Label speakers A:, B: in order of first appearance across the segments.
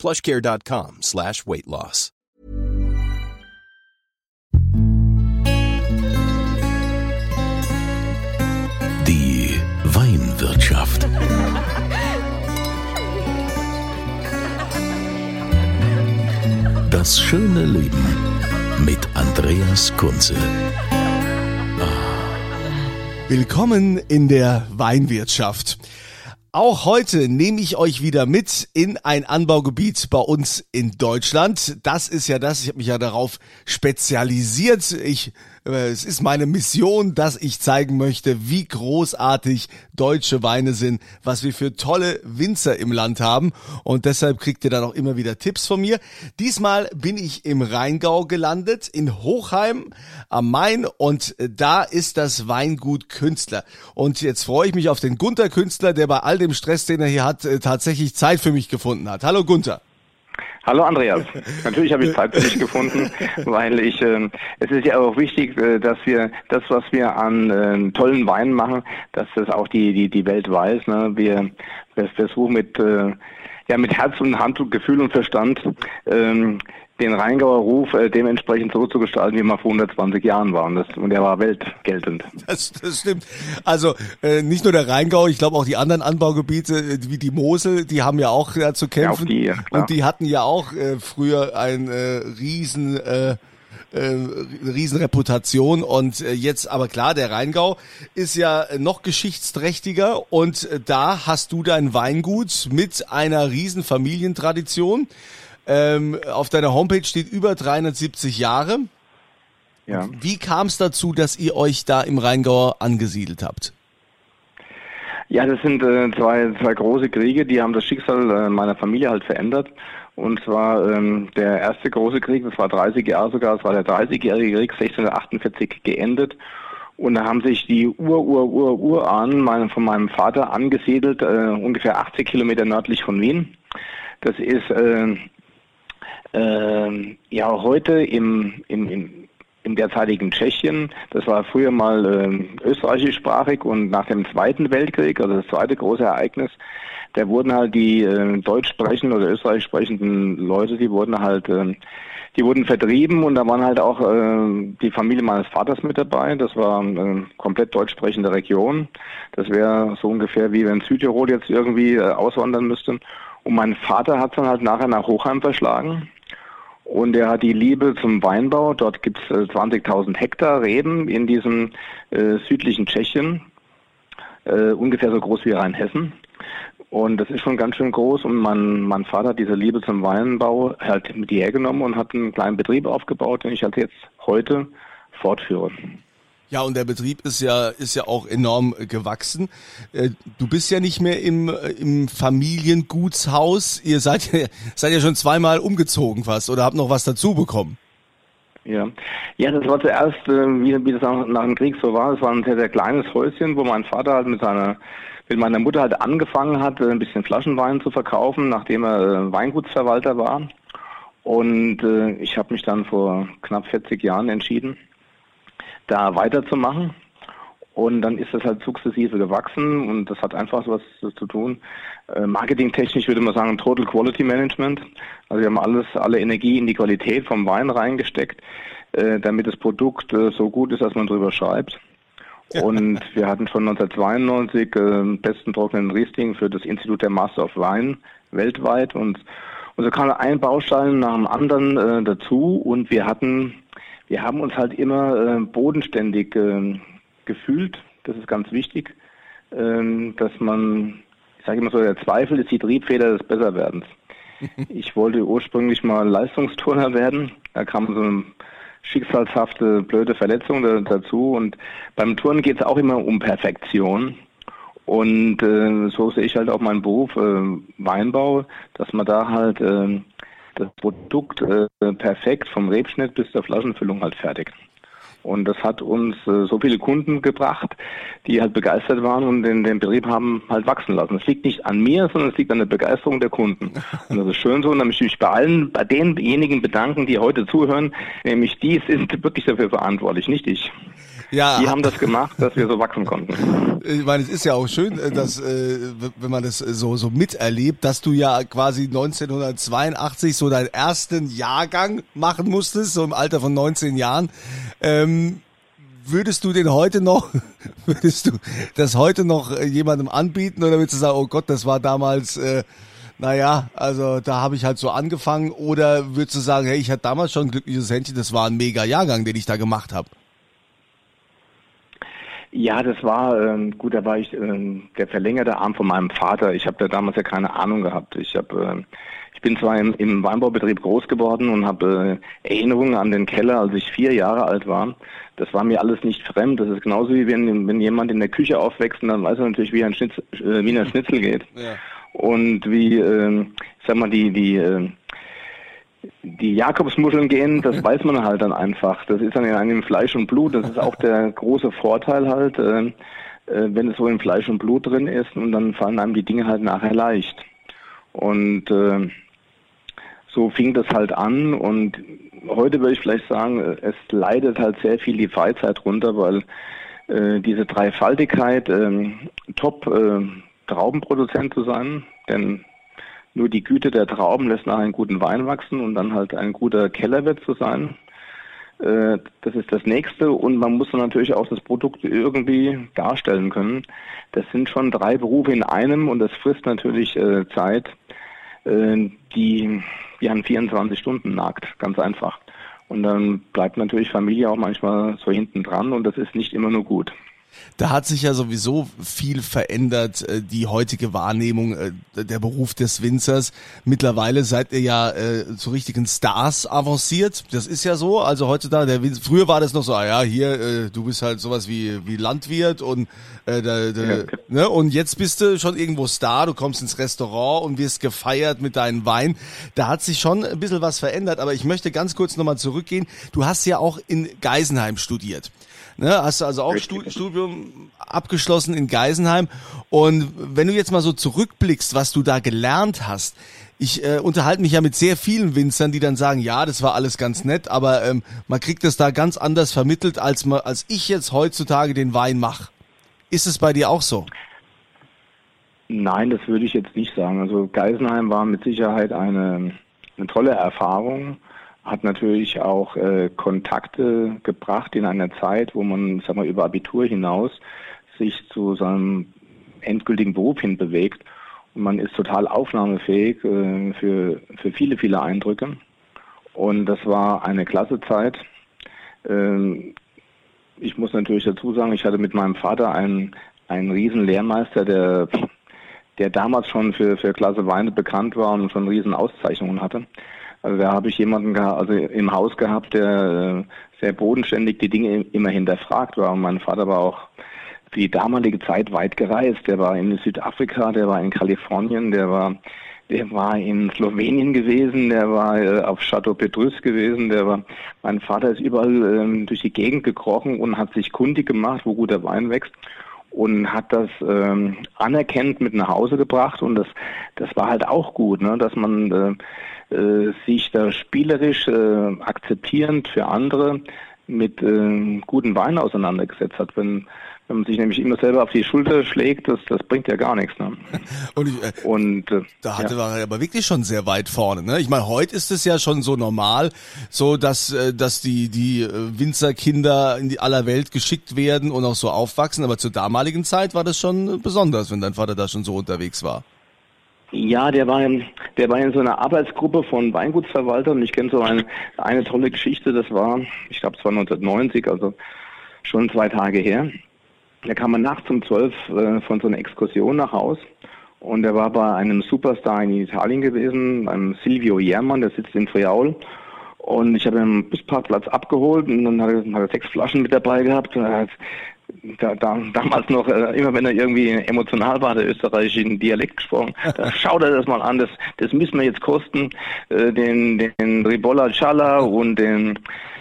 A: plushcare.com slash weight loss.
B: Die Weinwirtschaft. Das schöne Leben mit Andreas Kunze.
C: Willkommen in der Weinwirtschaft. Auch heute nehme ich euch wieder mit in ein Anbaugebiet bei uns in Deutschland. Das ist ja das, ich habe mich ja darauf spezialisiert. Ich es ist meine Mission, dass ich zeigen möchte, wie großartig deutsche Weine sind, was wir für tolle Winzer im Land haben. Und deshalb kriegt ihr dann auch immer wieder Tipps von mir. Diesmal bin ich im Rheingau gelandet, in Hochheim am Main. Und da ist das Weingut Künstler. Und jetzt freue ich mich auf den Gunther Künstler, der bei all dem Stress, den er hier hat, äh, tatsächlich Zeit für mich gefunden hat. Hallo Gunther.
D: Hallo Andreas. Natürlich habe ich Zeit für dich gefunden, weil ich äh, es ist ja auch wichtig, äh, dass wir das, was wir an äh, tollen Weinen machen, dass das auch die die die Welt weiß. Ne? Wir, wir versuchen mit äh, ja mit Herz und Hand und Gefühl und Verstand ähm, den Rheingauer Ruf äh, dementsprechend so zu gestalten, wie man vor 120 Jahren war. Und, das, und der war weltgeltend.
C: Das, das stimmt. Also äh, nicht nur der Rheingau, ich glaube auch die anderen Anbaugebiete äh, wie die Mosel, die haben ja auch ja, zu kämpfen. Ja, die, und die hatten ja auch äh, früher ein äh, riesen... Äh, äh, Riesenreputation und äh, jetzt aber klar, der Rheingau ist ja noch geschichtsträchtiger und äh, da hast du dein Weingut mit einer riesen Familientradition. Ähm, auf deiner Homepage steht über 370 Jahre. Ja. Wie kam es dazu, dass ihr euch da im Rheingau angesiedelt habt?
D: Ja, das sind äh, zwei, zwei große Kriege, die haben das Schicksal äh, meiner Familie halt verändert. Und zwar ähm, der erste große Krieg, das war 30 Jahre sogar, das war der 30-jährige Krieg, 1648 geendet. Und da haben sich die Ur-Ur-Ur-Urahnen von meinem Vater angesiedelt, äh, ungefähr 80 Kilometer nördlich von Wien. Das ist äh, äh, ja heute im, im, im, im derzeitigen Tschechien. Das war früher mal äh, österreichischsprachig und nach dem Zweiten Weltkrieg, also das zweite große Ereignis, da wurden halt die äh, deutsch sprechenden oder österreichisch sprechenden Leute, die wurden halt äh, die wurden vertrieben und da waren halt auch äh, die Familie meines Vaters mit dabei. Das war eine komplett deutsch sprechende Region. Das wäre so ungefähr wie wenn Südtirol jetzt irgendwie äh, auswandern müsste. Und mein Vater hat dann halt nachher nach Hochheim verschlagen. Und er hat die Liebe zum Weinbau. Dort gibt es äh, 20.000 Hektar Reben in diesem äh, südlichen Tschechien, äh, ungefähr so groß wie Rheinhessen. Und das ist schon ganz schön groß. Und mein, mein Vater hat diese Liebe zum Weinbau halt mit hierher genommen und hat einen kleinen Betrieb aufgebaut, den ich halt jetzt heute fortführe.
C: Ja, und der Betrieb ist ja, ist ja auch enorm gewachsen. Äh, du bist ja nicht mehr im, im Familiengutshaus. Ihr seid, ja, seid ja schon zweimal umgezogen fast oder habt noch was dazu bekommen.
D: Ja, ja, das war zuerst, äh, wie, wie das nach dem Krieg so war. Es war ein sehr, sehr kleines Häuschen, wo mein Vater halt mit seiner, mit meiner Mutter halt angefangen hat, ein bisschen Flaschenwein zu verkaufen, nachdem er äh, Weingutsverwalter war. Und äh, ich habe mich dann vor knapp 40 Jahren entschieden, da weiterzumachen. Und dann ist das halt sukzessive gewachsen und das hat einfach was zu tun. Äh, marketingtechnisch würde man sagen Total Quality Management. Also wir haben alles, alle Energie in die Qualität vom Wein reingesteckt, äh, damit das Produkt äh, so gut ist, dass man drüber schreibt. Und wir hatten schon 1992 äh, besten trockenen Riesling für das Institut der Master of Wine weltweit und, und so kam ein Baustein nach dem anderen äh, dazu und wir hatten wir haben uns halt immer äh, bodenständig äh, gefühlt. Das ist ganz wichtig, äh, dass man, ich sage immer so, der Zweifel ist die Triebfeder des Besserwerdens. Ich wollte ursprünglich mal Leistungsturner werden. Da kam so eine schicksalshafte, blöde Verletzung da, dazu. Und beim Turnen geht es auch immer um Perfektion. Und äh, so sehe ich halt auch meinen Beruf äh, Weinbau, dass man da halt äh, das Produkt äh, perfekt vom Rebschnitt bis zur Flaschenfüllung halt fertig. Und das hat uns äh, so viele Kunden gebracht, die halt begeistert waren und den, den Betrieb haben halt wachsen lassen. Es liegt nicht an mir, sondern es liegt an der Begeisterung der Kunden. Und das ist schön so. Und da möchte ich mich bei allen, bei denjenigen bedanken, die heute zuhören, nämlich die sind wirklich dafür verantwortlich, nicht ich. Ja. Die haben das gemacht, dass wir so wachsen konnten.
C: Ich meine, es ist ja auch schön, äh, dass, äh, wenn man das so, so miterlebt, dass du ja quasi 1982 so deinen ersten Jahrgang machen musstest, so im Alter von 19 Jahren. Ähm, würdest du den heute noch, würdest du das heute noch äh, jemandem anbieten oder würdest du sagen, oh Gott, das war damals, äh, naja, also da habe ich halt so angefangen oder würdest du sagen, hey, ich hatte damals schon ein glückliches Händchen, das war ein mega Jahrgang, den ich da gemacht habe?
D: Ja, das war ähm, gut. Da war ich ähm, der verlängerte Arm von meinem Vater. Ich habe da damals ja keine Ahnung gehabt. Ich habe, äh, ich bin zwar im, im Weinbaubetrieb groß geworden und habe äh, Erinnerungen an den Keller, als ich vier Jahre alt war. Das war mir alles nicht fremd. Das ist genauso wie wenn, wenn jemand in der Küche aufwächst, dann weiß er natürlich, wie ein Schnitz, äh, wie ein Schnitzel geht. Ja. Und wie, äh, ich sag mal, die die äh, die Jakobsmuscheln gehen, das weiß man halt dann einfach. Das ist dann in einem Fleisch und Blut. Das ist auch der große Vorteil halt, äh, äh, wenn es so in Fleisch und Blut drin ist und dann fallen einem die Dinge halt nachher leicht. Und äh, so fing das halt an und heute würde ich vielleicht sagen, es leidet halt sehr viel die Freizeit runter, weil äh, diese Dreifaltigkeit, äh, top äh, Traubenproduzent zu sein, denn nur die Güte der Trauben lässt nach einen guten Wein wachsen und dann halt ein guter Kellerwirt zu sein. Äh, das ist das nächste und man muss dann natürlich auch das Produkt irgendwie darstellen können. Das sind schon drei Berufe in einem und das frisst natürlich äh, Zeit, äh, die wie an 24 Stunden nagt, ganz einfach. Und dann bleibt natürlich Familie auch manchmal so hinten dran und das ist nicht immer nur gut.
C: Da hat sich ja sowieso viel verändert, äh, die heutige Wahrnehmung, äh, der Beruf des Winzers. Mittlerweile seid ihr ja äh, zu richtigen Stars avanciert. Das ist ja so. Also heutzutage, der Winzer, früher war das noch so, ah ja, hier, du bist halt sowas wie, wie Landwirt und, äh, da, da, ja. ne? und jetzt bist du schon irgendwo Star, du kommst ins Restaurant und wirst gefeiert mit deinem Wein. Da hat sich schon ein bisschen was verändert, aber ich möchte ganz kurz nochmal zurückgehen. Du hast ja auch in Geisenheim studiert. Ne? Hast du also auch Richtig. Studium abgeschlossen in Geisenheim. Und wenn du jetzt mal so zurückblickst, was du da gelernt hast, ich äh, unterhalte mich ja mit sehr vielen Winzern, die dann sagen, ja, das war alles ganz nett, aber ähm, man kriegt das da ganz anders vermittelt, als, man, als ich jetzt heutzutage den Wein mache. Ist es bei dir auch so?
D: Nein, das würde ich jetzt nicht sagen. Also Geisenheim war mit Sicherheit eine, eine tolle Erfahrung hat natürlich auch äh, Kontakte gebracht in einer Zeit, wo man, sag mal, über Abitur hinaus sich zu seinem endgültigen Beruf hin bewegt. Und man ist total aufnahmefähig äh, für, für viele, viele Eindrücke. Und das war eine klasse Zeit. Ähm, ich muss natürlich dazu sagen, ich hatte mit meinem Vater einen, einen riesen Lehrmeister, der, der damals schon für, für klasse Weine bekannt war und schon riesen Auszeichnungen hatte. Also da habe ich jemanden also im Haus gehabt, der äh, sehr bodenständig die Dinge immer hinterfragt war. Und mein Vater war auch für die damalige Zeit weit gereist. Der war in Südafrika, der war in Kalifornien, der war der war in Slowenien gewesen, der war äh, auf Chateau Petrus gewesen, der war, mein Vater ist überall ähm, durch die Gegend gekrochen und hat sich kundig gemacht, wo guter Wein wächst und hat das ähm, anerkennt mit nach Hause gebracht und das das war halt auch gut, ne, dass man äh, äh, sich da spielerisch äh, akzeptierend für andere mit äh, guten Wein auseinandergesetzt hat. Wenn, wenn man sich nämlich immer selber auf die Schulter schlägt, das, das bringt ja gar nichts. Ne?
C: Und, ich, äh, Und äh, da hatte ja. er aber wirklich schon sehr weit vorne. Ne? Ich meine, heute ist es ja schon so normal, so dass äh, dass die die äh, Winzerkinder in die aller Welt geschickt werden und auch so aufwachsen. Aber zur damaligen Zeit war das schon besonders, wenn dein Vater da schon so unterwegs war.
D: Ja, der war, der war in so einer Arbeitsgruppe von Weingutsverwaltern und ich kenne so eine, eine tolle Geschichte, das war, ich glaube es war 1990, also schon zwei Tage her. Da kam man nachts um zwölf äh, von so einer Exkursion nach Haus und er war bei einem Superstar in Italien gewesen, beim Silvio Jermann, der sitzt in Friaul Und ich habe ihn am Busparkplatz abgeholt und dann hat er, hat er sechs Flaschen mit dabei gehabt. Da, da, damals noch, äh, immer wenn er irgendwie emotional war, der österreichischen Dialekt gesprochen, da schaut er das mal an, das, das müssen wir jetzt kosten, äh, den, den Ribolla Challa und den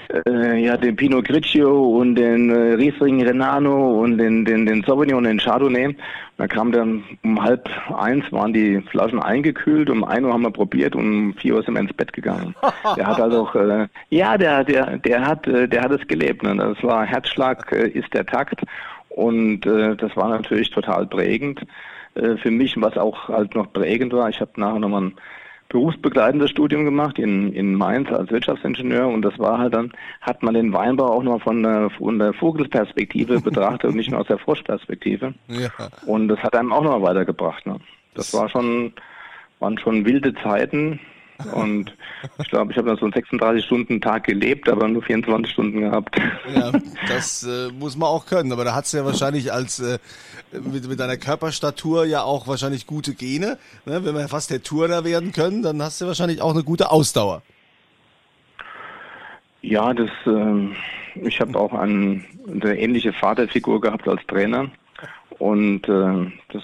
D: äh, ja, den Pinot Grigio und den äh, Riesling Renano und den, den, den Sauvignon und den Chardonnay. Da kam dann um halb eins waren die Flaschen eingekühlt, um ein Uhr haben wir probiert und um vier Uhr sind wir ins Bett gegangen. Der hat also, äh, ja, der, der, der hat, äh, der hat es gelebt. Ne? Das war Herzschlag äh, ist der Takt und äh, das war natürlich total prägend für mich, was auch halt noch prägend war. Ich habe nachher nochmal ein berufsbegleitendes Studium gemacht in, in Mainz als Wirtschaftsingenieur und das war halt dann, hat man den Weinbau auch noch von der, von der Vogelsperspektive betrachtet und nicht nur aus der Froschperspektive. Ja. Und das hat einem auch noch weitergebracht. Ne? Das war schon, waren schon wilde Zeiten, und ich glaube, ich habe dann so einen 36-Stunden-Tag gelebt, aber nur 24 Stunden gehabt.
C: Ja, das äh, muss man auch können. Aber da hat's ja wahrscheinlich als äh, mit, mit deiner Körperstatur ja auch wahrscheinlich gute Gene. Ne? Wenn wir fast der Turner werden können, dann hast du wahrscheinlich auch eine gute Ausdauer.
D: Ja, das äh, ich habe auch ein, eine ähnliche Vaterfigur gehabt als Trainer. Und äh, das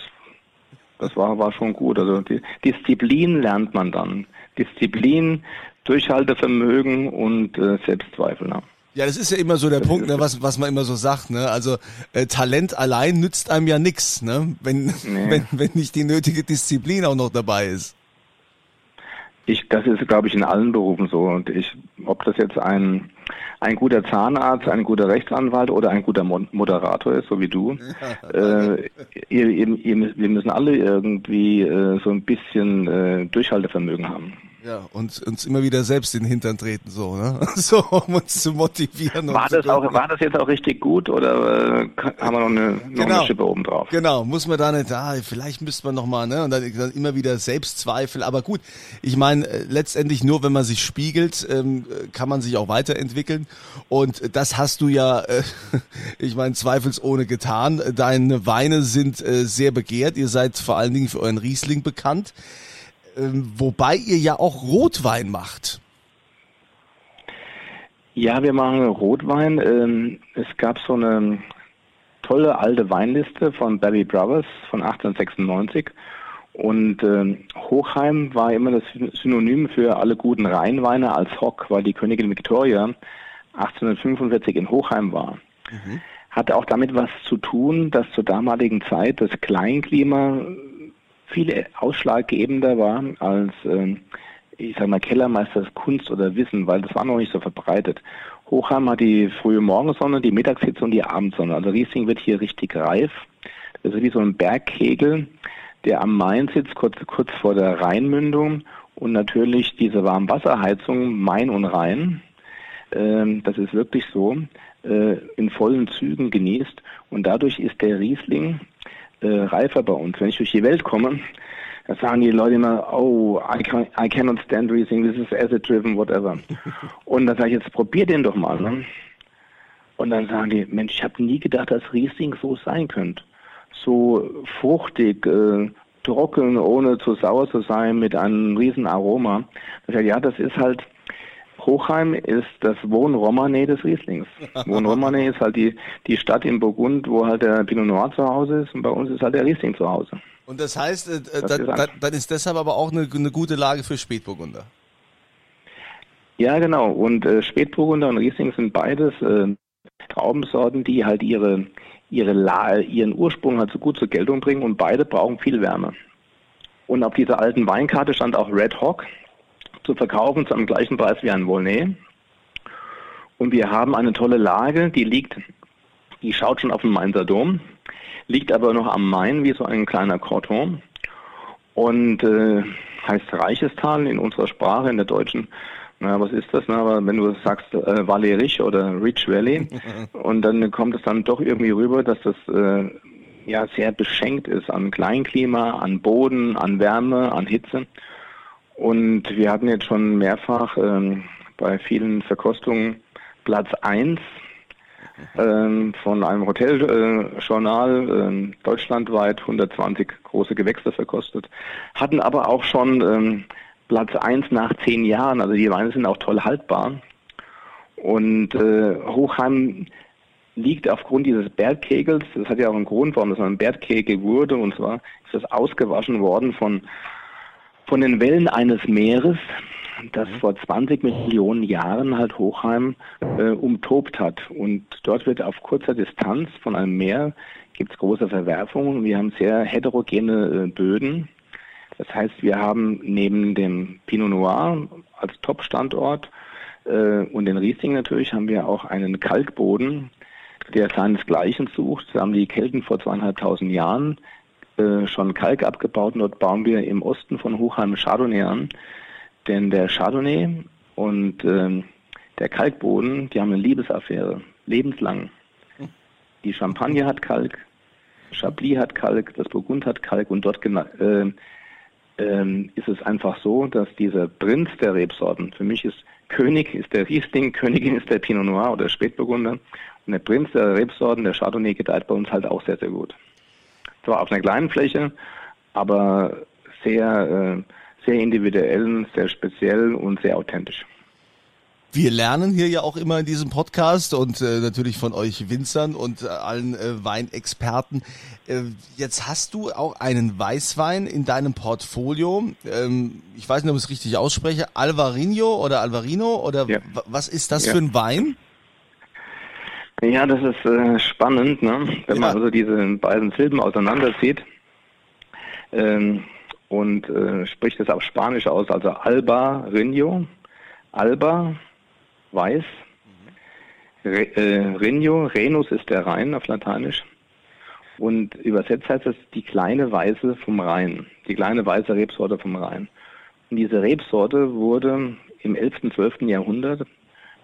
D: das war, war schon gut. Also die Disziplin lernt man dann. Disziplin, Durchhaltevermögen und äh, Selbstzweifel.
C: Ne? Ja, das ist ja immer so der das Punkt, ne, was, was man immer so sagt. Ne? Also äh, Talent allein nützt einem ja nichts, ne? wenn, nee. wenn, wenn nicht die nötige Disziplin auch noch dabei ist.
D: Ich, das ist, glaube ich, in allen Berufen so. Und ich, ob das jetzt ein, ein guter Zahnarzt, ein guter Rechtsanwalt oder ein guter Moderator ist, so wie du, äh, ihr, ihr, ihr, wir müssen alle irgendwie äh, so ein bisschen äh, Durchhaltevermögen haben.
C: Ja, und uns immer wieder selbst in den Hintern treten, so, ne? So, um uns zu motivieren.
D: War das auch, war das jetzt auch richtig gut oder äh, haben wir noch eine, noch genau, eine Schippe oben drauf?
C: Genau, muss man da nicht, ah, vielleicht müsste man noch mal, ne? Und dann, dann immer wieder Selbstzweifel. Aber gut, ich meine, äh, letztendlich nur, wenn man sich spiegelt, ähm, kann man sich auch weiterentwickeln. Und das hast du ja, äh, ich meine, zweifelsohne getan. Deine Weine sind äh, sehr begehrt. Ihr seid vor allen Dingen für euren Riesling bekannt. Ähm, wobei ihr ja auch Rotwein macht.
D: Ja, wir machen Rotwein. Ähm, es gab so eine tolle alte Weinliste von Barry Brothers von 1896. Und äh, Hochheim war immer das Synonym für alle guten Rheinweine als Hock, weil die Königin Victoria 1845 in Hochheim war. Mhm. Hatte auch damit was zu tun, dass zur damaligen Zeit das Kleinklima viel ausschlaggebender war als, äh, ich sag mal, Kellermeisters Kunst oder Wissen, weil das war noch nicht so verbreitet. Hochheim hat die frühe Morgensonne, die Mittagshitze und die Abendsonne. Also Riesling wird hier richtig reif. Das ist wie so ein Bergkegel, der am Main sitzt, kurz, kurz vor der Rheinmündung. Und natürlich diese Warmwasserheizung Main und Rhein. Ähm, das ist wirklich so, äh, in vollen Zügen genießt. Und dadurch ist der Riesling äh, reifer bei uns. Wenn ich durch die Welt komme, da sagen die Leute immer, oh, I, can, I cannot stand Riesling, this is acid driven, whatever. Und dann sage ich, jetzt probier den doch mal. Ne? Und dann sagen die, Mensch, ich habe nie gedacht, dass Riesling so sein könnte. So fruchtig, äh, trocken, ohne zu sauer zu sein, mit einem riesen Aroma. Ich sage, ja, das ist halt Hochheim ist das Wohn-Romanée des Rieslings. Wohn-Romanée ist halt die, die Stadt in Burgund, wo halt der Pinot Noir zu Hause ist und bei uns ist halt der Riesling zu Hause.
C: Und das heißt, äh, das dann, ist dann, ist deshalb aber auch eine, eine gute Lage für Spätburgunder.
D: Ja, genau. Und äh, Spätburgunder und Riesling sind beides äh, Traubensorten, die halt ihre, ihre La ihren Ursprung halt so gut zur Geltung bringen und beide brauchen viel Wärme. Und auf dieser alten Weinkarte stand auch Red Hawk zu verkaufen zu einem gleichen Preis wie ein Volnay. Und wir haben eine tolle Lage, die liegt, die schaut schon auf den Mainzer Dom, liegt aber noch am Main wie so ein kleiner Cordon und äh, heißt Reichestal in unserer Sprache, in der deutschen. Na, was ist das? Na, aber wenn du sagst äh, Valerich oder Rich Valley und dann kommt es dann doch irgendwie rüber, dass das äh, ja sehr beschenkt ist an Kleinklima, an Boden, an Wärme, an Hitze. Und wir hatten jetzt schon mehrfach ähm, bei vielen Verkostungen Platz 1 ähm, von einem Hoteljournal äh, deutschlandweit 120 große Gewächse verkostet, hatten aber auch schon ähm, Platz 1 nach zehn Jahren. Also die Weine sind auch toll haltbar. Und äh, Hochheim liegt aufgrund dieses Bergkegels, das hat ja auch einen Grund, warum das ein Bergkegel wurde, und zwar ist das ausgewaschen worden von, von den Wellen eines Meeres, das mhm. vor 20 Millionen Jahren halt Hochheim äh, umtobt hat. Und dort wird auf kurzer Distanz von einem Meer gibt es große Verwerfungen. Wir haben sehr heterogene äh, Böden. Das heißt, wir haben neben dem Pinot Noir als Top-Standort äh, und den Riesling natürlich haben wir auch einen Kalkboden, der seinesgleichen sucht. Da haben die Kelten vor zweieinhalbtausend Jahren äh, schon Kalk abgebaut und dort bauen wir im Osten von Hochheim Chardonnay an. Denn der Chardonnay und äh, der Kalkboden, die haben eine Liebesaffäre, lebenslang. Die Champagne hat Kalk, Chablis hat Kalk, das Burgund hat Kalk und dort äh, äh, ist es einfach so, dass dieser Prinz der Rebsorten, für mich ist König ist der Riesling, Königin ist der Pinot Noir oder Spätburgunder und der Prinz der Rebsorten, der Chardonnay, gedeiht bei uns halt auch sehr, sehr gut. Zwar auf einer kleinen Fläche, aber sehr, äh, sehr individuell, sehr speziell und sehr authentisch.
C: Wir lernen hier ja auch immer in diesem Podcast und äh, natürlich von euch Winzern und äh, allen äh, Weinexperten. Äh, jetzt hast du auch einen Weißwein in deinem Portfolio. Ähm, ich weiß nicht, ob ich es richtig ausspreche. Alvarino oder Alvarino oder ja. was ist das ja. für ein Wein?
D: Ja, das ist äh, spannend, ne? wenn ja. man also diese beiden Silben auseinanderzieht ähm, und äh, spricht es auf Spanisch aus, also Alba Rinho, Alba weiß. Re, äh, Regno, Renus ist der Rhein auf Lateinisch. Und übersetzt heißt es die kleine Weiße vom Rhein, die kleine weiße Rebsorte vom Rhein. Und diese Rebsorte wurde im 11., 12. Jahrhundert,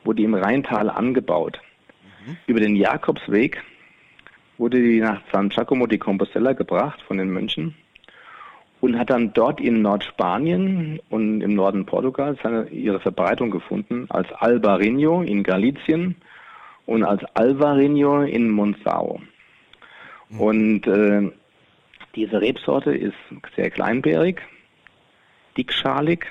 D: wurde im Rheintal angebaut. Mhm. Über den Jakobsweg wurde die nach San Giacomo di Compostela gebracht von den Mönchen und hat dann dort in Nordspanien und im Norden Portugals seine, ihre Verbreitung gefunden als Albarino in Galicien und als Alvarinho in Monzao. Mhm. Und äh, diese Rebsorte ist sehr kleinbärig, dickschalig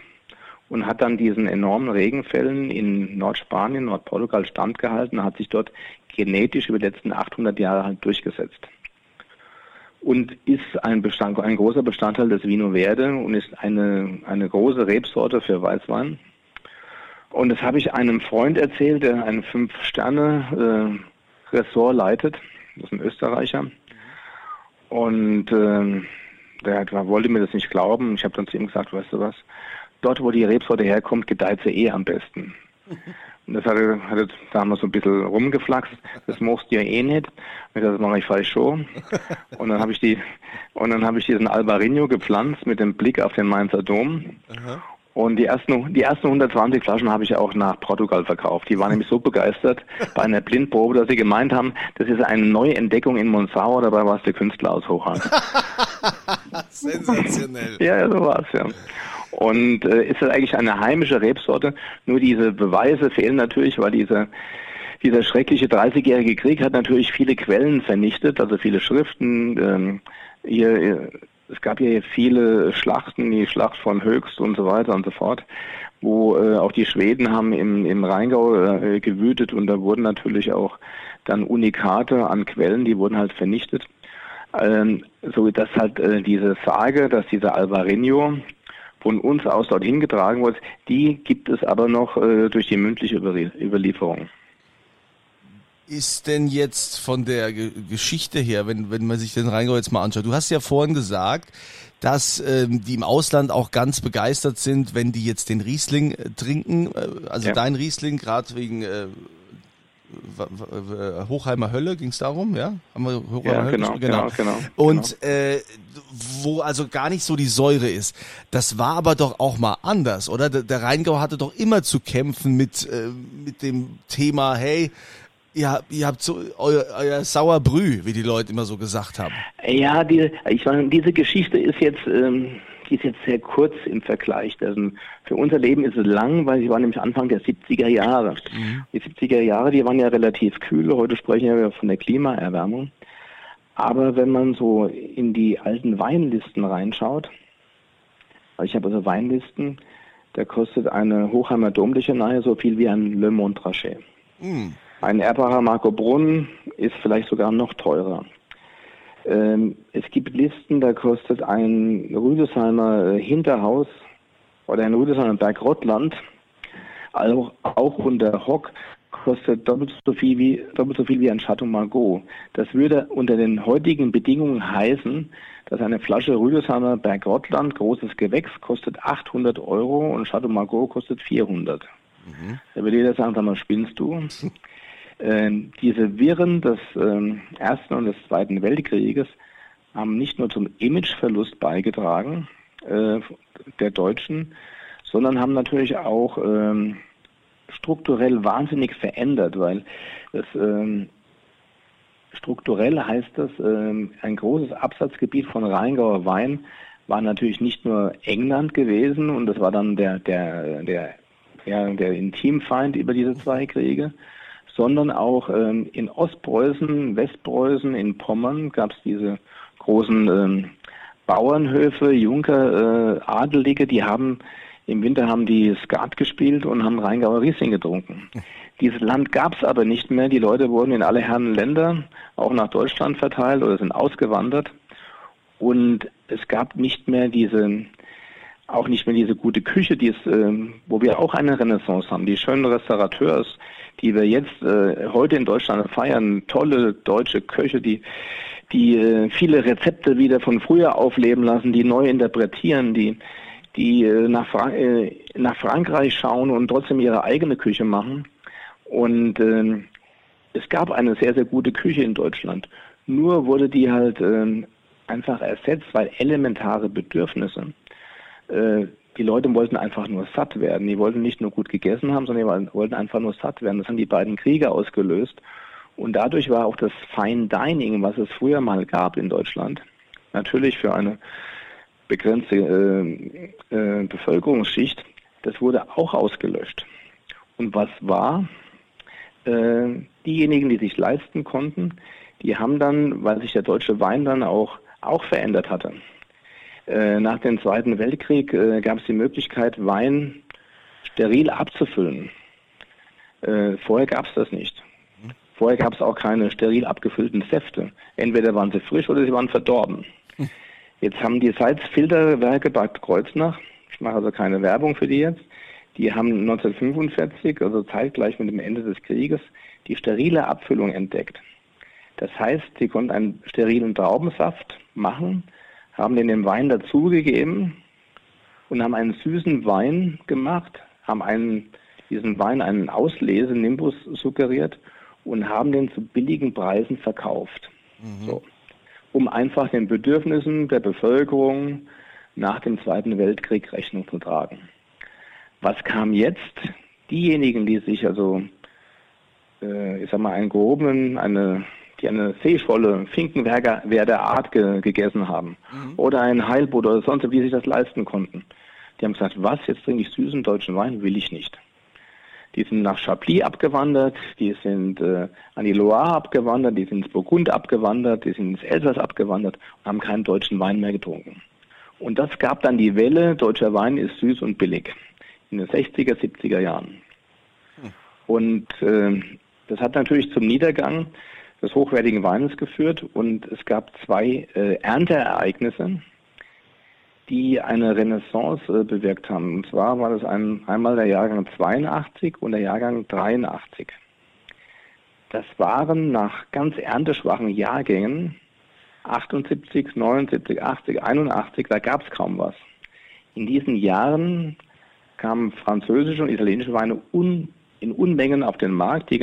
D: und hat dann diesen enormen Regenfällen in Nordspanien, Nordportugal standgehalten, hat sich dort genetisch über die letzten 800 Jahre halt durchgesetzt und ist ein, Bestand, ein großer Bestandteil des Vino Verde und ist eine, eine große Rebsorte für Weißwein. Und das habe ich einem Freund erzählt, der ein Fünf-Sterne-Ressort äh, leitet. Das ist ein Österreicher. Und äh, der hat, wollte mir das nicht glauben. Ich habe dann zu ihm gesagt, weißt du was, dort, wo die Rebsorte herkommt, gedeiht sie eh am besten. Und das hatte, hatte damals so ein bisschen rumgeflaxt. Das mochte ja eh nicht. Und das mache ich falsch schon. Und dann habe ich die, und dann habe ich diesen Albarino gepflanzt mit dem Blick auf den Mainzer Dom. Aha. Und die ersten, die ersten 120 Flaschen habe ich auch nach Portugal verkauft. Die waren nämlich so begeistert bei einer Blindprobe, dass sie gemeint haben, das ist eine neue Entdeckung in Monsau, dabei war es der Künstler aus Hochhang. Sensationell. ja, so war es, ja. Und äh, ist das eigentlich eine heimische Rebsorte? Nur diese Beweise fehlen natürlich, weil diese dieser schreckliche 30-jährige Krieg hat natürlich viele Quellen vernichtet, also viele Schriften. Ähm, hier, es gab ja viele Schlachten, die Schlacht von Höchst und so weiter und so fort, wo äh, auch die Schweden haben im, im Rheingau äh, gewütet und da wurden natürlich auch dann Unikate an Quellen, die wurden halt vernichtet. Ähm, so dass halt äh, diese Sage, dass dieser Alvarinho, von uns aus dorthin getragen wurde, die gibt es aber noch äh, durch die mündliche Überlieferung.
C: Ist denn jetzt von der G Geschichte her, wenn, wenn man sich den Rheingau jetzt mal anschaut, du hast ja vorhin gesagt, dass ähm, die im Ausland auch ganz begeistert sind, wenn die jetzt den Riesling äh, trinken, äh, also ja. dein Riesling, gerade wegen äh, Hochheimer Hölle ging es darum, ja? Haben wir Hochheimer
D: ja, Hölle genau, genau, genau, genau.
C: Und genau. Äh, wo also gar nicht so die Säure ist. Das war aber doch auch mal anders, oder? Der, der Rheingau hatte doch immer zu kämpfen mit äh, mit dem Thema, hey, ihr, ihr habt so euer, euer Sauerbrüh, wie die Leute immer so gesagt haben.
D: Ja, die, ich meine, diese Geschichte ist jetzt ähm, die ist jetzt sehr kurz im Vergleich. Also für unser Leben ist es lang, weil sie war nämlich Anfang der 70er Jahre. Mhm. Die 70er Jahre, die waren ja relativ kühl. Heute sprechen wir von der Klimaerwärmung. Aber wenn man so in die alten Weinlisten reinschaut, also ich habe also Weinlisten, Da kostet eine Hochheimer Domliche so viel wie ein Le Montrachet. Mm. Ein Erbacher Marco Brunn ist vielleicht sogar noch teurer. Ähm, es gibt Listen, da kostet ein Rüdesheimer äh, Hinterhaus oder ein Rüdesheimer Bergrottland, auch, auch unter Hock, kostet doppelt so viel wie doppelt so viel wie ein Chateau Margaux. Das würde unter den heutigen Bedingungen heißen, dass eine Flasche Rüdesheimer Bergrottland, großes Gewächs, kostet 800 Euro und Chateau Margaux kostet 400. Mhm. Da würde jeder sagen, sag mal, spinnst du? äh, diese Wirren des äh, Ersten und des Zweiten Weltkrieges haben nicht nur zum Imageverlust beigetragen äh, der Deutschen, sondern haben natürlich auch ähm, strukturell wahnsinnig verändert, weil das ähm, strukturell heißt das, ähm, ein großes Absatzgebiet von Rheingauer Wein war natürlich nicht nur England gewesen und das war dann der, der, der, ja, der Intimfeind über diese zwei Kriege, sondern auch ähm, in Ostpreußen, Westpreußen, in Pommern gab es diese großen ähm, Bauernhöfe, Junker, äh, Adelige, die haben im Winter haben die Skat gespielt und haben Rheingauer Riesling getrunken. Dieses Land gab es aber nicht mehr. Die Leute wurden in alle Herren Länder, auch nach Deutschland verteilt oder sind ausgewandert. Und es gab nicht mehr diese, auch nicht mehr diese gute Küche, die es, äh, wo wir auch eine Renaissance haben. Die schönen Restaurateurs, die wir jetzt äh, heute in Deutschland feiern, tolle deutsche Köche, die die äh, viele Rezepte wieder von früher aufleben lassen, die neu interpretieren, die die äh, nach, Fra äh, nach Frankreich schauen und trotzdem ihre eigene Küche machen. Und äh, es gab eine sehr, sehr gute Küche in Deutschland. Nur wurde die halt äh, einfach ersetzt, weil elementare Bedürfnisse. Äh, die Leute wollten einfach nur satt werden. Die wollten nicht nur gut gegessen haben, sondern die wollten einfach nur satt werden. Das haben die beiden Kriege ausgelöst. Und dadurch war auch das Fine Dining, was es früher mal gab in Deutschland, natürlich für eine begrenzte äh, äh, Bevölkerungsschicht, das wurde auch ausgelöscht. Und was war? Äh, diejenigen, die sich leisten konnten, die haben dann, weil sich der deutsche Wein dann auch, auch verändert hatte. Äh, nach dem Zweiten Weltkrieg äh, gab es die Möglichkeit, Wein steril abzufüllen. Äh, vorher gab es das nicht. Vorher gab es auch keine steril abgefüllten Säfte. Entweder waren sie frisch oder sie waren verdorben. Jetzt haben die Salzfilterwerke Bad Kreuznach, ich mache also keine Werbung für die jetzt, die haben 1945, also zeitgleich mit dem Ende des Krieges, die sterile Abfüllung entdeckt. Das heißt, sie konnten einen sterilen Traubensaft machen, haben den dem Wein dazugegeben und haben einen süßen Wein gemacht, haben einen, diesen Wein einen Auslese-Nimbus suggeriert und haben den zu billigen Preisen verkauft. Mhm. So um einfach den Bedürfnissen der Bevölkerung nach dem Zweiten Weltkrieg Rechnung zu tragen. Was kam jetzt? Diejenigen, die sich also, äh, ich sag mal, einen gehobenen, eine, die eine Seescholle, Finkenwerder Art ge gegessen haben, mhm. oder ein Heilboot oder sonst, wie sich das leisten konnten, die haben gesagt, was, jetzt trinke ich süßen deutschen Wein, will ich nicht. Die sind nach Chablis abgewandert, die sind äh, an die Loire abgewandert, die sind ins Burgund abgewandert, die sind ins Elsass abgewandert und haben keinen deutschen Wein mehr getrunken. Und das gab dann die Welle, deutscher Wein ist süß und billig in den 60er, 70er Jahren. Hm. Und äh, das hat natürlich zum Niedergang des hochwertigen Weines geführt und es gab zwei äh, Ernteereignisse die eine Renaissance äh, bewirkt haben. Und zwar war das ein, einmal der Jahrgang 82 und der Jahrgang 83. Das waren nach ganz ernteschwachen Jahrgängen 78, 79, 80, 81, da gab es kaum was. In diesen Jahren kamen französische und italienische Weine un, in Unmengen auf den Markt. Die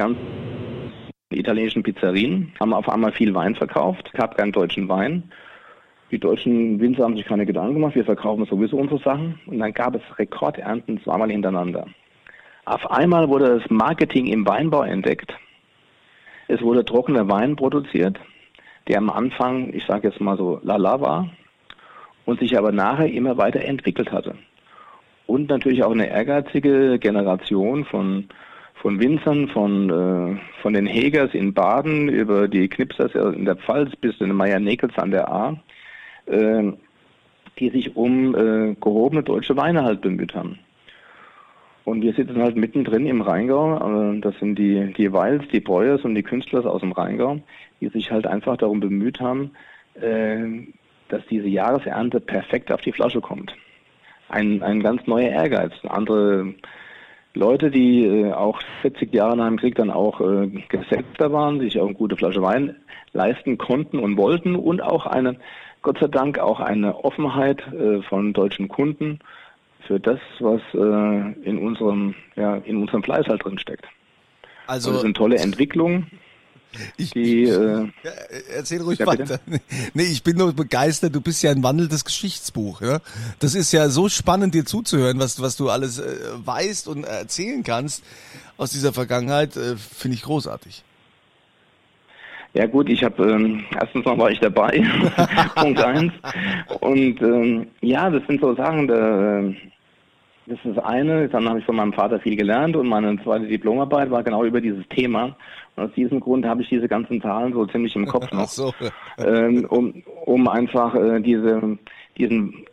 D: ganzen italienischen Pizzerien haben auf einmal viel Wein verkauft, gab keinen deutschen Wein. Die deutschen Winzer haben sich keine Gedanken gemacht, wir verkaufen sowieso unsere Sachen. Und dann gab es Rekordernten zweimal hintereinander. Auf einmal wurde das Marketing im Weinbau entdeckt. Es wurde trockener Wein produziert, der am Anfang, ich sage jetzt mal so, lala war und sich aber nachher immer weiter entwickelt hatte. Und natürlich auch eine ehrgeizige Generation von, von Winzern, von, äh, von den Hegers in Baden über die Knipsers in der Pfalz bis in den Meier-Nekels an der A, äh, die sich um äh, gehobene deutsche Weine halt bemüht haben. Und wir sitzen halt mittendrin im Rheingau. Äh, das sind die, die Weils, die Breuers und die Künstler aus dem Rheingau, die sich halt einfach darum bemüht haben, äh, dass diese Jahresernte perfekt auf die Flasche kommt. Ein, ein ganz neuer Ehrgeiz. Andere Leute, die äh, auch 40 Jahre nach dem Krieg dann auch gesetzter waren, sich auch eine gute Flasche Wein leisten konnten und wollten und auch eine, Gott sei Dank, auch eine Offenheit von deutschen Kunden für das, was äh, in unserem, ja, in unserem Fleiß halt drin steckt. Also, das sind tolle Entwicklungen.
C: Ich, die, äh, erzähl ruhig ja, weiter. Nee, ich bin nur begeistert. Du bist ja ein wandelndes Geschichtsbuch. Ja? Das ist ja so spannend, dir zuzuhören, was, was du alles äh, weißt und erzählen kannst aus dieser Vergangenheit. Äh, Finde ich großartig.
D: Ja gut, ich habe ähm, erstens mal war ich dabei, Punkt eins. Und ähm, ja, das sind so Sachen, da, äh, das ist das eine. Dann habe ich von meinem Vater viel gelernt und meine zweite Diplomarbeit war genau über dieses Thema. Aus diesem Grund habe ich diese ganzen Zahlen so ziemlich im Kopf noch, so. ähm, um, um einfach äh, diese, diesen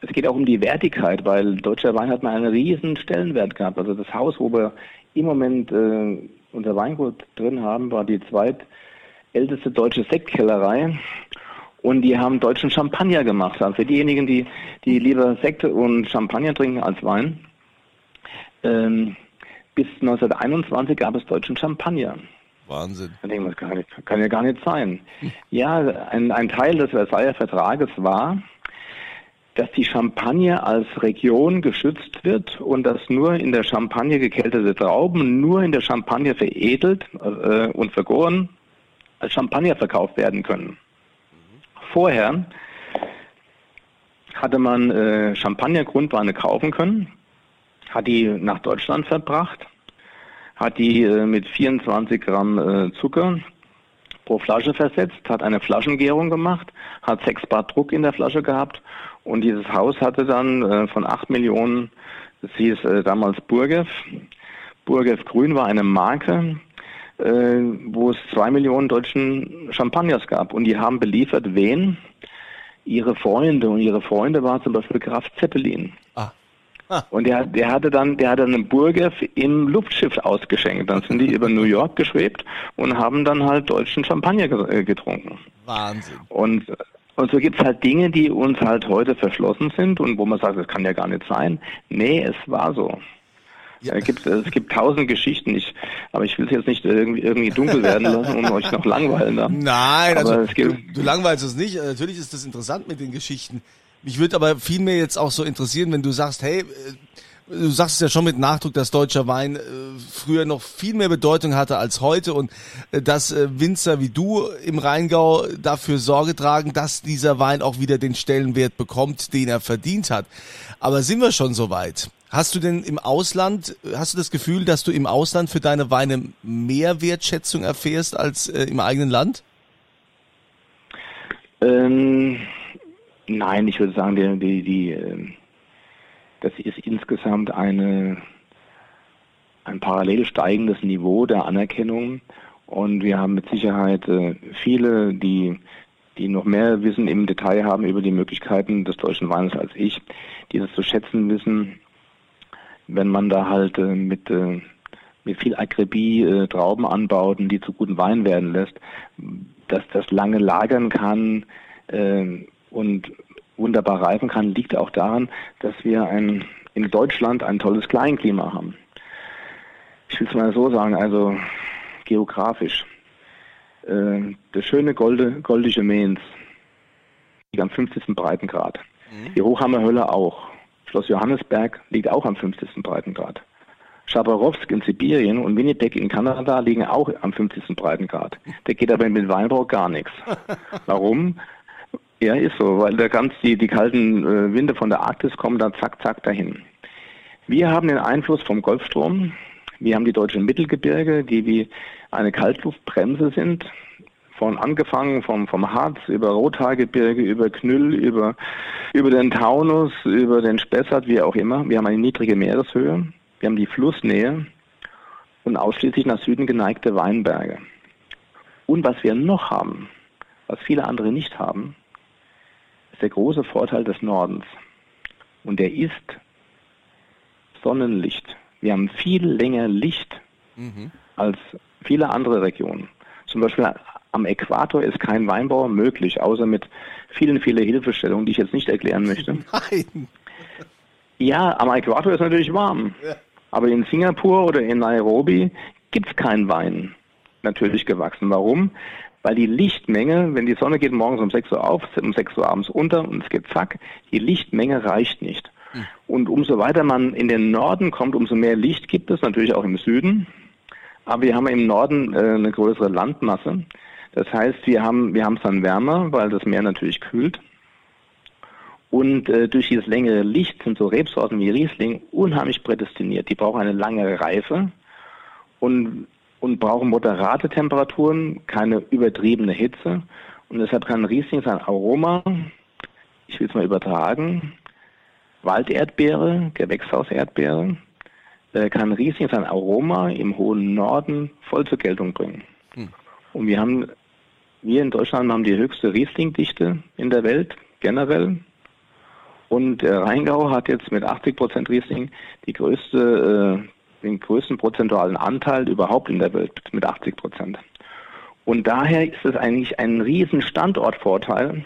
D: es geht auch um die Wertigkeit, weil deutscher Wein hat mal einen riesen Stellenwert gehabt. Also das Haus, wo wir im Moment äh, unser Weingut drin haben, war die zweitälteste deutsche Sektkellerei. Und die haben deutschen Champagner gemacht. Also für diejenigen, die, die lieber Sekt und Champagner trinken als Wein, ähm, bis 1921 gab es deutschen Champagner.
C: Wahnsinn.
D: Denke, das kann, nicht, kann, ja gar nicht sein. Ja, ein, ein Teil des Versailler Vertrages war, dass die Champagne als Region geschützt wird und dass nur in der Champagne gekelterte Trauben nur in der Champagne veredelt äh, und vergoren als Champagner verkauft werden können. Vorher hatte man äh, Champagner-Grundweine kaufen können, hat die nach Deutschland verbracht, hat die äh, mit 24 Gramm äh, Zucker pro Flasche versetzt, hat eine Flaschengärung gemacht, hat 6 Bar Druck in der Flasche gehabt und dieses Haus hatte dann äh, von 8 Millionen, das hieß damals Burgev, Burgev Grün war eine Marke, wo es zwei Millionen deutschen Champagners gab. Und die haben beliefert wen? Ihre Freunde. Und ihre Freunde waren zum Beispiel Graf Zeppelin. Ah. Und der, der hatte dann, der hatte einen Burger im Luftschiff ausgeschenkt. Dann sind die über New York geschwebt und haben dann halt deutschen Champagner äh, getrunken.
C: Wahnsinn.
D: Und, und so gibt's halt Dinge, die uns halt heute verschlossen sind und wo man sagt, das kann ja gar nicht sein. Nee, es war so. Ja. Es, gibt, es gibt tausend Geschichten, ich, aber ich will es jetzt nicht irgendwie, irgendwie dunkel werden lassen und euch noch langweilen. Da.
C: Nein, aber also du, du langweilst es nicht. Natürlich ist das interessant mit den Geschichten. Mich würde aber vielmehr jetzt auch so interessieren, wenn du sagst, hey, äh, du sagst es ja schon mit Nachdruck, dass deutscher Wein äh, früher noch viel mehr Bedeutung hatte als heute und äh, dass Winzer wie du im Rheingau dafür Sorge tragen, dass dieser Wein auch wieder den Stellenwert bekommt, den er verdient hat. Aber sind wir schon so weit? Hast du denn im Ausland, hast du das Gefühl, dass du im Ausland für deine Weine mehr Wertschätzung erfährst als im eigenen Land?
D: Ähm, nein, ich würde sagen, die, die, die, ähm, das ist insgesamt eine, ein parallel steigendes Niveau der Anerkennung. Und wir haben mit Sicherheit äh, viele, die, die noch mehr Wissen im Detail haben über die Möglichkeiten des deutschen Weines als ich, die das zu schätzen wissen wenn man da halt äh, mit, äh, mit viel Akribie Trauben anbaut und die zu guten Wein werden lässt, dass das lange lagern kann und wunderbar reifen kann, liegt auch daran, dass wir ein, in Deutschland ein tolles Kleinklima haben. Ich will es mal so sagen, also geografisch. Äh, das schöne Golde, goldische Mainz liegt am 50. Breitengrad. Mhm. Die Hochhammerhölle auch. Schloss Johannesberg liegt auch am 50. Breitengrad. Chabarowsk in Sibirien und Winnipeg in Kanada liegen auch am 50. Breitengrad. Da geht aber mit Weinbau gar nichts. Warum? Ja, ist so, weil da ganz die, die kalten äh, Winde von der Arktis kommen dann zack, zack dahin. Wir haben den Einfluss vom Golfstrom. Wir haben die deutschen Mittelgebirge, die wie eine Kaltluftbremse sind von angefangen vom, vom Harz über Rothaargebirge, über Knüll, über, über den Taunus, über den Spessart, wie auch immer. Wir haben eine niedrige Meereshöhe, wir haben die Flussnähe und ausschließlich nach Süden geneigte Weinberge. Und was wir noch haben, was viele andere nicht haben, ist der große Vorteil des Nordens. Und der ist Sonnenlicht. Wir haben viel länger Licht mhm. als viele andere Regionen. Zum Beispiel am Äquator ist kein Weinbau möglich, außer mit vielen, vielen Hilfestellungen, die ich jetzt nicht erklären möchte. Nein. Ja, am Äquator ist natürlich warm. Ja. Aber in Singapur oder in Nairobi gibt es keinen Wein natürlich gewachsen. Warum? Weil die Lichtmenge, wenn die Sonne geht morgens um 6 Uhr auf, um 6 Uhr abends unter und es geht zack, die Lichtmenge reicht nicht. Hm. Und umso weiter man in den Norden kommt, umso mehr Licht gibt es, natürlich auch im Süden. Aber wir haben im Norden äh, eine größere Landmasse. Das heißt, wir haben wir haben es dann wärmer, weil das Meer natürlich kühlt. Und äh, durch dieses längere Licht sind so Rebsorten wie Riesling unheimlich prädestiniert. Die brauchen eine lange Reife und, und brauchen moderate Temperaturen, keine übertriebene Hitze. Und deshalb kann Riesling sein Aroma, ich will es mal übertragen, Walderdbeere, Gewächshauserdbeere, äh, kann Riesling sein Aroma im hohen Norden voll zur Geltung bringen. Hm. Und wir haben, wir in Deutschland haben die höchste Rieslingdichte in der Welt, generell. Und der Rheingau hat jetzt mit 80 Prozent Riesling die größte, äh, den größten prozentualen Anteil überhaupt in der Welt mit 80 Prozent. Und daher ist es eigentlich ein riesen Standortvorteil,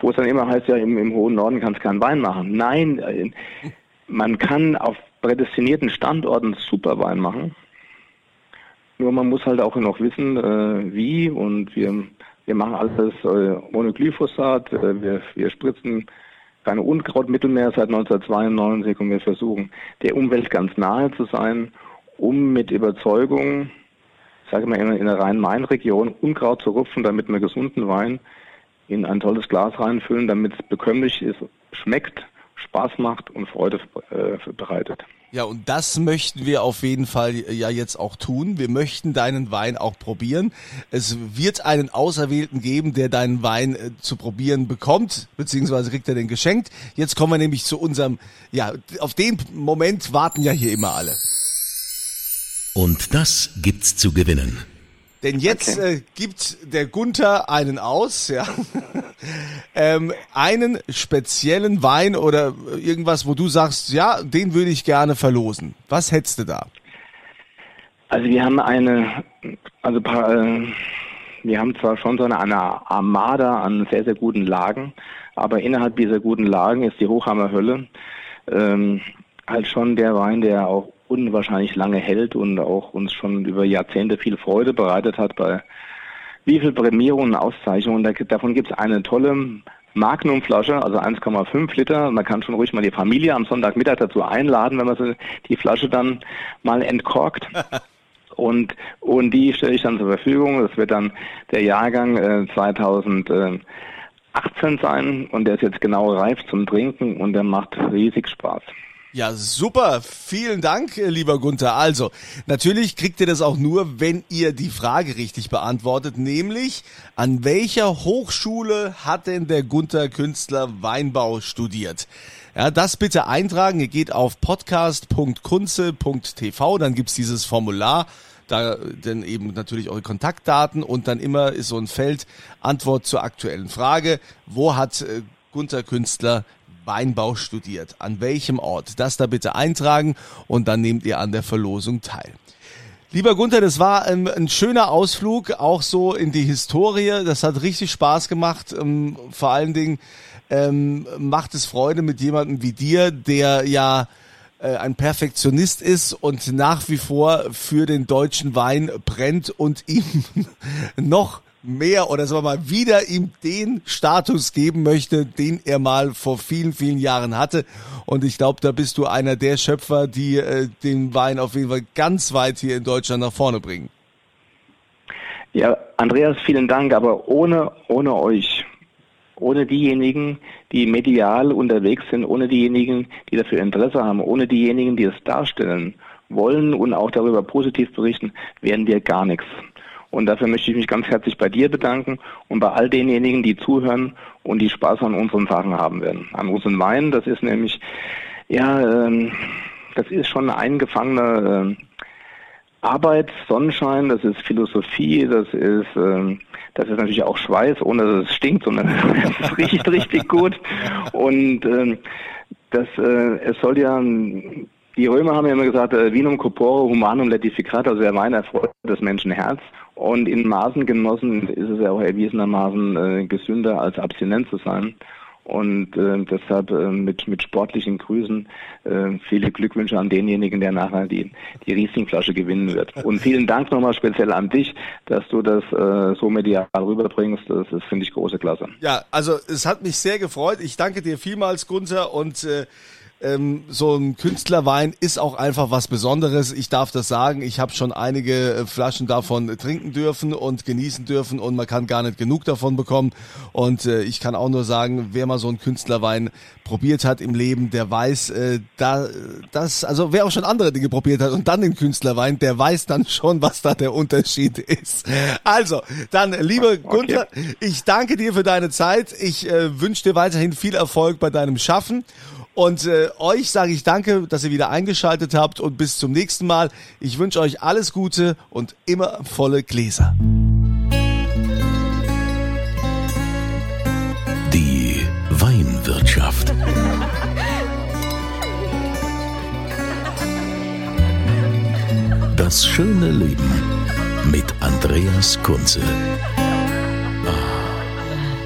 D: wo es dann immer heißt, ja, im, im hohen Norden kannst du keinen Wein machen. Nein, äh, man kann auf prädestinierten Standorten super Wein machen. Nur man muss halt auch noch wissen, äh, wie und wir, wir machen alles äh, ohne Glyphosat, äh, wir, wir spritzen keine Unkrautmittel mehr seit 1992 und wir versuchen, der Umwelt ganz nahe zu sein, um mit Überzeugung, ich sage mal in der Rhein-Main-Region, Unkraut zu rupfen, damit wir gesunden Wein in ein tolles Glas reinfüllen, damit es bekömmlich ist, schmeckt, Spaß macht und Freude äh, bereitet.
C: Ja, und das möchten wir auf jeden Fall ja jetzt auch tun. Wir möchten deinen Wein auch probieren. Es wird einen Auserwählten geben, der deinen Wein äh, zu probieren bekommt, beziehungsweise kriegt er den geschenkt. Jetzt kommen wir nämlich zu unserem, ja, auf den Moment warten ja hier immer alle.
B: Und das gibt's zu gewinnen.
C: Denn jetzt okay. äh, gibt der Gunther einen aus, ja. ähm, einen speziellen Wein oder irgendwas, wo du sagst, ja, den würde ich gerne verlosen. Was hättest du da?
D: Also wir haben eine, also äh, wir haben zwar schon so eine, eine Armada an sehr, sehr guten Lagen, aber innerhalb dieser guten Lagen ist die Hochhammer Hölle ähm, halt schon der Wein, der auch unwahrscheinlich lange hält und auch uns schon über Jahrzehnte viel Freude bereitet hat bei wie viel Prämierungen und Auszeichnungen. davon gibt es eine tolle Magnumflasche, also 1,5 Liter. Man kann schon ruhig mal die Familie am Sonntagmittag dazu einladen, wenn man die Flasche dann mal entkorkt. und, und die stelle ich dann zur Verfügung. Das wird dann der Jahrgang äh, 2018 sein und der ist jetzt genau reif zum Trinken und der macht riesig Spaß.
C: Ja, super. Vielen Dank, lieber Gunther. Also, natürlich kriegt ihr das auch nur, wenn ihr die Frage richtig beantwortet, nämlich an welcher Hochschule hat denn der Gunther Künstler Weinbau studiert? Ja, das bitte eintragen. Ihr geht auf podcast.kunze.tv, dann gibt's dieses Formular da dann eben natürlich eure Kontaktdaten und dann immer ist so ein Feld Antwort zur aktuellen Frage. Wo hat äh, Gunther Künstler Weinbau studiert. An welchem Ort? Das da bitte eintragen und dann nehmt ihr an der Verlosung teil. Lieber Gunther, das war ein, ein, schöner Ausflug, auch so in die Historie. Das hat richtig Spaß gemacht. Ähm, vor allen Dingen ähm, macht es Freude mit jemandem wie dir, der ja äh, ein Perfektionist ist und nach wie vor für den deutschen Wein brennt und ihm noch mehr oder sagen wir mal wieder ihm den Status geben möchte, den er mal vor vielen, vielen Jahren hatte. Und ich glaube, da bist du einer der Schöpfer, die äh, den Wein auf jeden Fall ganz weit hier in Deutschland nach vorne bringen.
D: Ja, Andreas, vielen Dank, aber ohne, ohne euch, ohne diejenigen, die medial unterwegs sind, ohne diejenigen, die dafür Interesse haben, ohne diejenigen, die es darstellen wollen und auch darüber positiv berichten, werden wir gar nichts. Und dafür möchte ich mich ganz herzlich bei dir bedanken und bei all denjenigen, die zuhören und die Spaß an unseren Sachen haben werden. An unseren Wein, das ist nämlich, ja, ähm, das ist schon eine eingefangene äh, Arbeit, Sonnenschein, das ist Philosophie, das ist, äh, das ist natürlich auch Schweiß, ohne dass es stinkt, sondern es riecht richtig gut. Und äh, das, äh, es soll ja Die Römer haben ja immer gesagt, äh, vinum corpore humanum letificat, also der Wein erfreut das Menschenherz. Und in Maßen genossen ist es ja auch erwiesenermaßen äh, gesünder als abstinent zu sein. Und äh, deshalb äh, mit, mit sportlichen Grüßen äh, viele Glückwünsche an denjenigen, der nachher die, die Rieslingflasche gewinnen wird. Und vielen Dank nochmal speziell an dich, dass du das äh, so medial rüberbringst. Das, das finde ich große Klasse.
C: Ja, also es hat mich sehr gefreut. Ich danke dir vielmals, Gunther, und äh, ähm, so ein Künstlerwein ist auch einfach was Besonderes. Ich darf das sagen. Ich habe schon einige äh, Flaschen davon trinken dürfen und genießen dürfen und man kann gar nicht genug davon bekommen. Und äh, ich kann auch nur sagen, wer mal so einen Künstlerwein probiert hat im Leben, der weiß, äh, da das, also wer auch schon andere Dinge probiert hat und dann den Künstlerwein, der weiß dann schon, was da der Unterschied ist. Also, dann, lieber okay. Gunther, ich danke dir für deine Zeit. Ich äh, wünsche dir weiterhin viel Erfolg bei deinem Schaffen. Und äh, euch sage ich danke, dass ihr wieder eingeschaltet habt und bis zum nächsten Mal. Ich wünsche euch alles Gute und immer volle Gläser.
B: Die Weinwirtschaft. Das schöne Leben mit Andreas Kunze.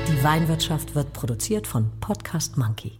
E: Die Weinwirtschaft wird produziert von Podcast Monkey